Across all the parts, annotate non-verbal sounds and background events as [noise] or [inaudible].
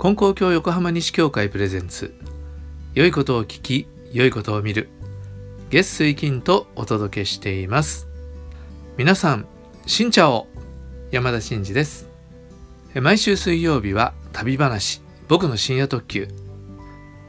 金光教横浜西教会プレゼンツ。良いことを聞き良いことを見る。月水金とお届けしています。皆さん新茶を。山田真嗣です。毎週水曜日は旅話。僕の深夜特急。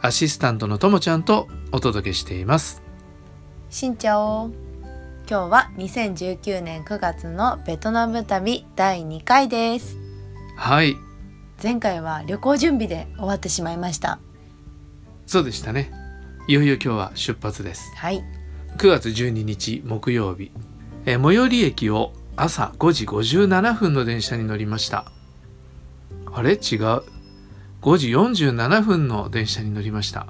アシスタントのともちゃんとお届けしています。新茶を。今日は2019年9月のベトナム旅第2回です。はい前回は旅行準備で終わってしまいました。そうでしたね。いよいよ今日は出発です。はい。9月12日木曜日。え最寄り駅を朝5時57分の電車に乗りました。あれ？違う。5時47分の電車に乗りました。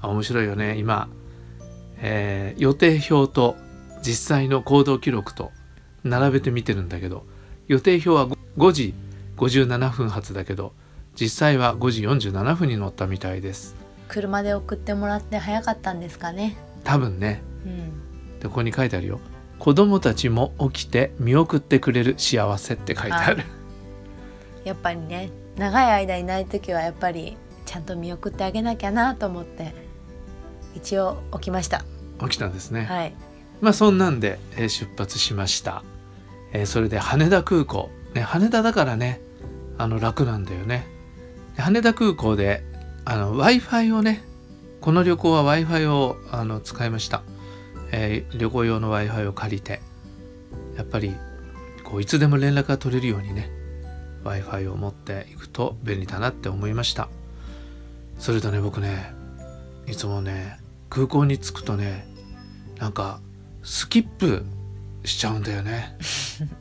あ面白いよね。今、えー予定表と実際の行動記録と並べて見てるんだけど予定表は5時57分発だけど実際は5時47分に乗ったみたいです。車で送ってもらって早かったんですかね。多分ね。うん。でここに書いてあるよ。子供たちも起きて見送ってくれる幸せって書いてある。やっぱりね長い間いない時はやっぱりちゃんと見送ってあげなきゃなと思って一応起きました。起きたんですね、はい。まあそんなんで、えー出発しました、えーそれで羽田空港、ね、羽田だからねあの楽なんだよね。羽田空港で w i f i をねこの旅行は w i f i をあの使いました、えー旅行用の w i f i を借りてやっぱりこういつでも連絡が取れるようにね w i f i を持っていくと便利だなって思いました。それとね僕ねいつもね空港に着くとねなんかスキップしちゃうんだよね。[laughs]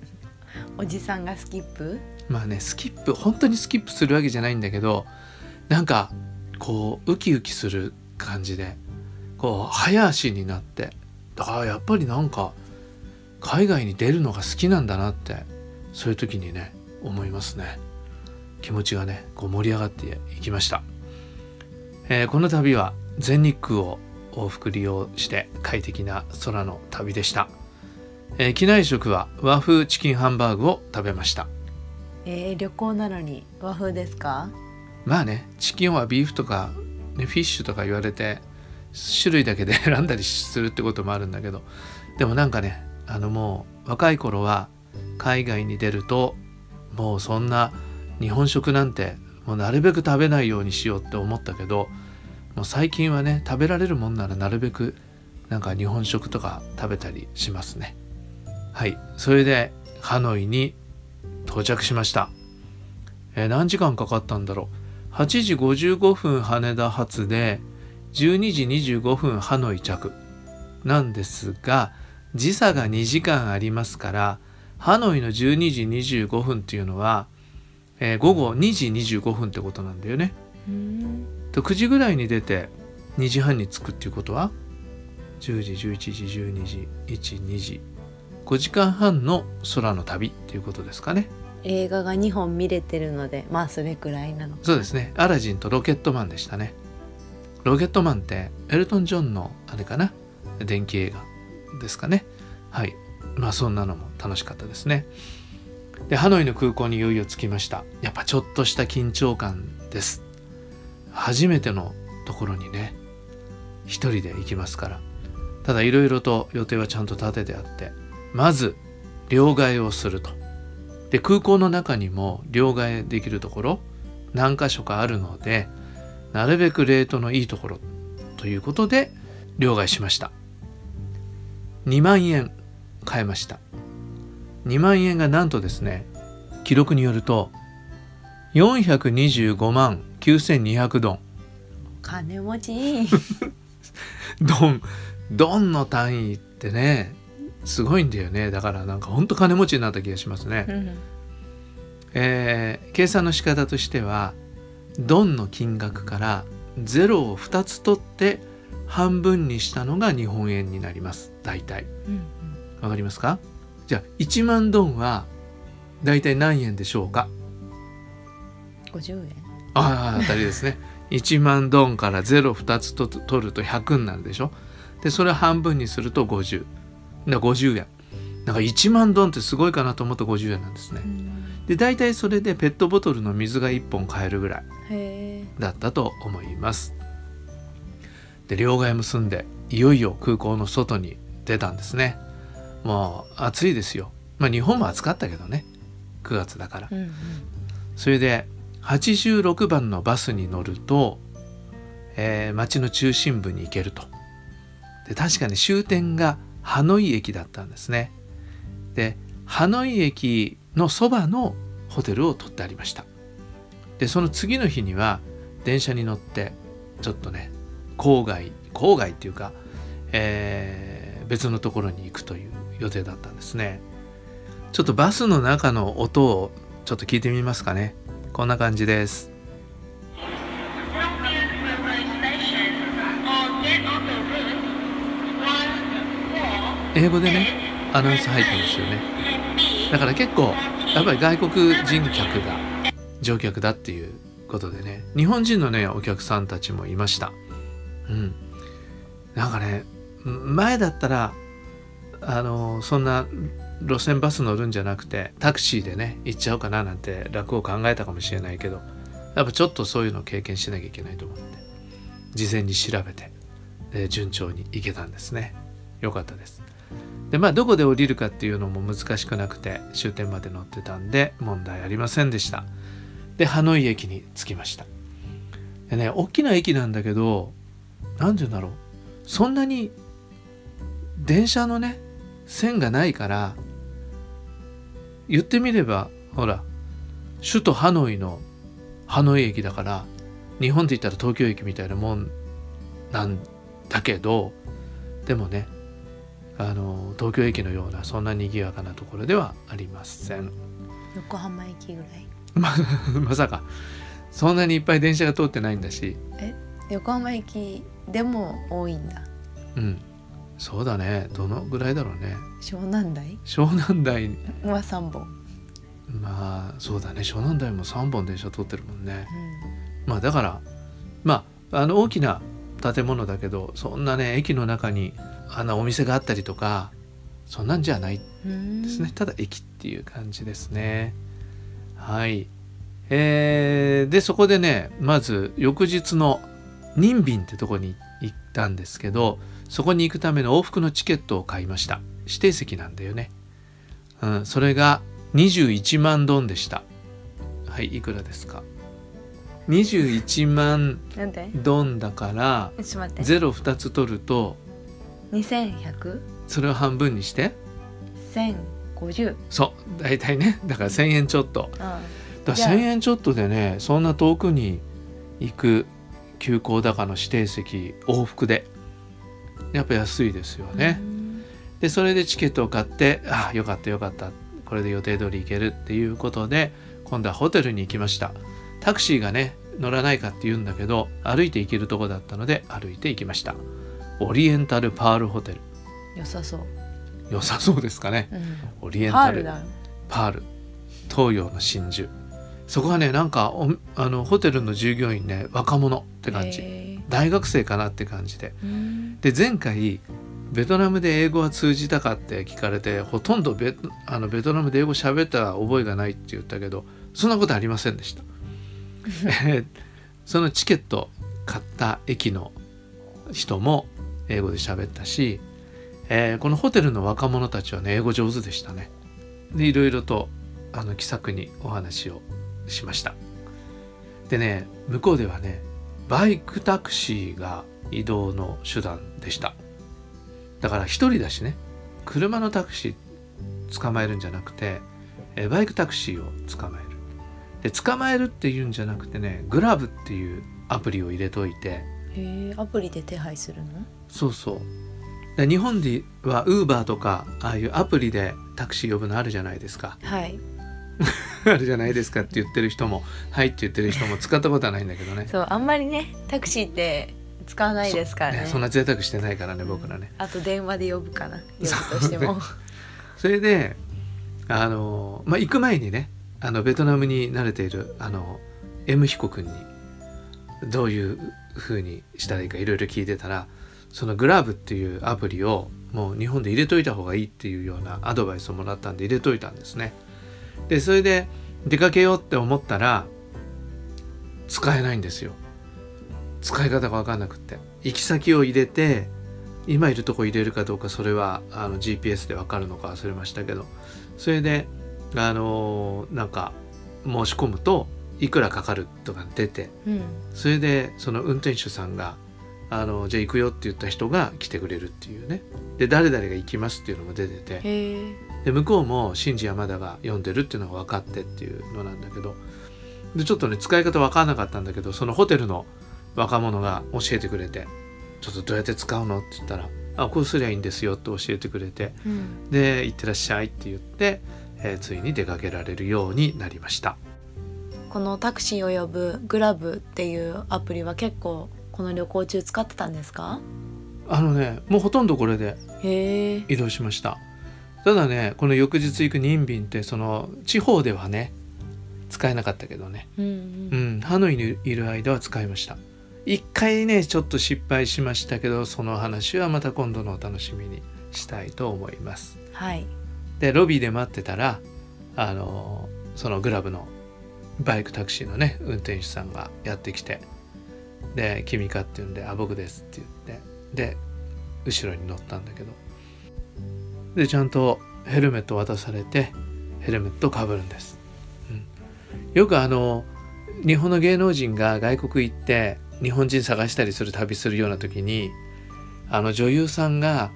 おじさんがスキップ？まあねスキップ本当にスキップするわけじゃないんだけどなんかこうウキウキする感じでこう早足になってああやっぱりなんか海外に出るのが好きなんだなってそういう時にね思いますね。気持ちがねこう盛り上がっていきました、えーこの旅は全日空を往復利用して快適な空の旅でした、えー機内食は和風チキンハンバーグを食べました。えー、旅行なのに和風ですか？まあねチキンはビーフとか、ね、フィッシュとか言われて種類だけで [laughs] 選んだりするってこともあるんだけどでもなんかねあのもう若い頃は海外に出るともうそんな日本食なんてもうなるべく食べないようにしようって思ったけどもう最近はね食べられるもんならなるべくなんか日本食とか食べたりしますねはい。それでハノイに到着しました。えー何時間かかったんだろう。8時55分羽田発で12時25分ハノイ着。なんですが時差が2時間ありますからハノイの12時25分っていうのは、えー午後2時25分ってことなんだよね。うん。と9時ぐらいに出て2時半に着くっていうことは？10時11時12時12時5時間半の空の旅っていうことですかね。映画が2本見れてるのでまあそれくらいなのそうですね。アラジンとロケットマンでしたね。ロケットマンってエルトン・ジョンのあれかな？電気映画ですかね。はい。まあそんなのも楽しかったですね。で、ハノイの空港にいよいよ着きました。やっぱちょっとした緊張感です。初めてのところにね、一人で行きますから。ただいろいろと予定はちゃんと立ててあって、まず両替をすると。で空港の中にも両替できるところ何箇所かあるのでなるべくレートのいいところということで両替しました。2万円買えました。2万円がなんとですね記録によると425万9200ドン。金持ち。[laughs] ドンドンの単位ってねすごいんだよね。だからなんかほんと金持ちになった気がしますね、うんえー計算の仕方としてはドンの金額から0を2つ取って半分にしたのが日本円になります。大体。うんわかりますか？じゃあ1万ドンは大体何円でしょうか？50円。ああ当たりですね。1万ドンから02つと取ると100になるでしょ？でそれを半分にすると50だから50円。だから1万ドンってすごいかなと思うと50円なんですね。で大体それでペットボトルの水が1本買えるぐらいだったと思います。で両替も済んでいよいよ空港の外に出たんですね。もう暑いですよ。まあ日本も暑かったけどね。9月だから。うんうん。それで86番のバスに乗ると、えー街の中心部に行けると。で確かに終点がハノイ駅だったんですね。でハノイ駅のそばのホテルを取ってありました。でその次の日には電車に乗ってちょっとね郊外郊外っていうか、えー別のところに行くという予定だったんですね。ちょっとバスの中の音をちょっと聞いてみますかね。こんな感じです。英語でねアナウンス入ってますよね。だから結構やっぱり外国人客が乗客だっていうことでね日本人のねお客さんたちもいました。うん。なんかね前だったらあのそんな路線バス乗るんじゃなくてタクシーでね行っちゃおうかななんて楽を考えたかもしれないけどやっぱちょっとそういうのを経験しなきゃいけないと思って事前に調べてで順調に行けたんですね。よかったです。でまあどこで降りるかっていうのも難しくなくて終点まで乗ってたんで問題ありませんでした。でハノイ駅に着きました。でね大きな駅なんだけど何て言うんだろう。そんなに電車のね線がないから言ってみればほら首都ハノイのハノイ駅だから日本で言ったら東京駅みたいなもんなんだけどでもねあの東京駅のようなそんな賑やかなところではありません。横浜駅ぐらい？ま [laughs] まさか。そんなにいっぱい電車が通ってないんだし。横浜駅でも多いんだ。うん。そうだね。どのぐらいだろうね。湘南台？湘南台。は3本、まあそうだね。湘南台も3本電車通ってるもんね。うまあだからまああの大きな建物だけどそんなね駅の中にあんなお店があったりとかそんなんじゃないん、ですね。ただ駅っていう感じですね。はい。えーでそこでねまず翌日の任便ってとこに行ったんですけどそこに行くための往復のチケットを買いました。指定席なんだよね、うん、それが21万ドンでした。はいいくらですか？21万ドンだからちょっと待って。ゼロ2つ取ると 2100? それを半分にして？1050そう大体ね。だから1,000円ちょっと。あだじゃあ。1,000円ちょっとでねそんな遠くに行く急行高の指定席往復でやっぱ安いですよあね。でそれでチケットを買ってあよかったよかった。これで予定通り行けるっていうことで今度はホテルに行きました。タクシーがね乗らないかって言うんだけど歩いて行けるとこだったので歩いて行きましたオリエンタルパールホテル。良さそう、良さそうですかね。うん、オリエンタルパール東洋の真珠。そこはねなんかおあのホテルの従業員ね若者って感じ。へ大学生かなって感じで。で前回ベトナムで英語は通じたかって聞かれてほとんどベトあのベトナムで英語喋った覚えがないって言ったけどそんなことありませんでした。[laughs] えーそのチケット買った駅の人も英語で喋ったし、えーこのホテルの若者たちはね英語上手でしたね。でいろいろとあの気さくにお話をしました。でね向こうではねバイクタクシーが移動の手段でした。だから一人だしね車のタクシー捕まえるんじゃなくてえバイクタクシーを捕まえる。で捕まえるっていうんじゃなくてねグラブっていうアプリを入れといてへえアプリで手配するの？そうそう。で日本ではウーバーとかああいうアプリでタクシー呼ぶのあるじゃないですか。はい。[laughs] あるじゃないですかって言ってる人も。はいって言ってる人も使ったことはないんだけどね。[laughs] そうあんまりねタクシーって使わないですからね。そそんな贅沢してないからね僕らね。あと電話で呼ぶかな [laughs] 呼ぶとしても。それであの、まあ、行く前にねあのベトナムに慣れているあの M 彦君にどういう風にしたらいいかいろいろ聞いてたらそのグラブっていうアプリをもう日本で入れといた方がいいっていうようなアドバイスをもらったんで入れといたんですね。でそれで出かけようって思ったら使えないんですよ。使い方が分かんなくって。行き先を入れて今いるとこ入れるかどうかそれはあの GPS で分かるのか忘れましたけど。それであのーなんか申し込むといくらかかるとか出てうん。それでその運転手さんが「あのじゃあ行くよ」って言った人が来てくれるっていうね。で誰々が行きますっていうのも出てて。で向こうも新次山田が読んでるっていうのが分かってっていうのなんだけど。でちょっとね使い方分からなかったんだけどそのホテルの若者が教えてくれて「ちょっとどうやって使うの?」って言ったら「あこうすりゃいいんですよ」って教えてくれてうん。で「行ってらっしゃい」って言って、えーついに出かけられるようになりました。このタクシーを呼ぶグラブっていうアプリは結構この旅行中使ってたんですか？あのねもうほとんどこれで移動しました。ただねこの翌日行くニンビンってその地方ではね使えなかったけどね。うんううんんハノイにいる間は使いました。一回ねちょっと失敗しましたけどその話はまた今度のお楽しみにしたいと思います。はい。でロビーで待ってたらあのそのグラブのバイクタクシーのね運転手さんがやってきてで「君か?」って言うんで「あ僕です」って言ってで後ろに乗ったんだけどでちゃんとヘルメット渡されてヘルメットかぶるんです、うん、よくあの日本の芸能人が外国行って日本人探したりする旅するような時にあの女優さんが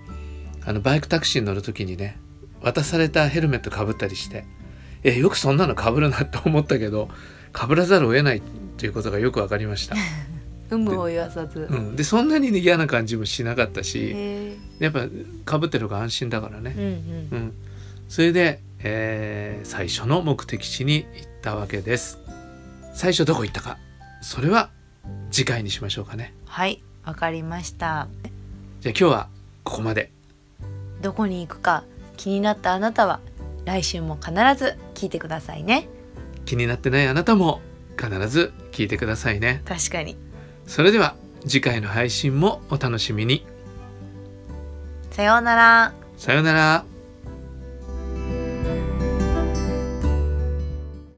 あのバイクタクシーに乗る時にね渡されたヘルメットかぶったりしてえよくそんなのかぶるなって思ったけどかぶらざるを得ないということがよく分かりました、[laughs] 有無を言わさず。うん、でそんなに、ね、嫌な感じもしなかったしやっぱかぶってる方が安心だからね、うんうん。うん、それで、えー最初の目的地に行ったわけです。最初どこ行ったか。それは次回にしましょうかね。はいわかりました。じゃあ今日はここまで。どこに行くか気になったあなたは来週も必ず聞いてくださいね。気になってないあなたも必ず聞いてくださいね。確かに。それでは次回の配信もお楽しみに。さようなら。さようなら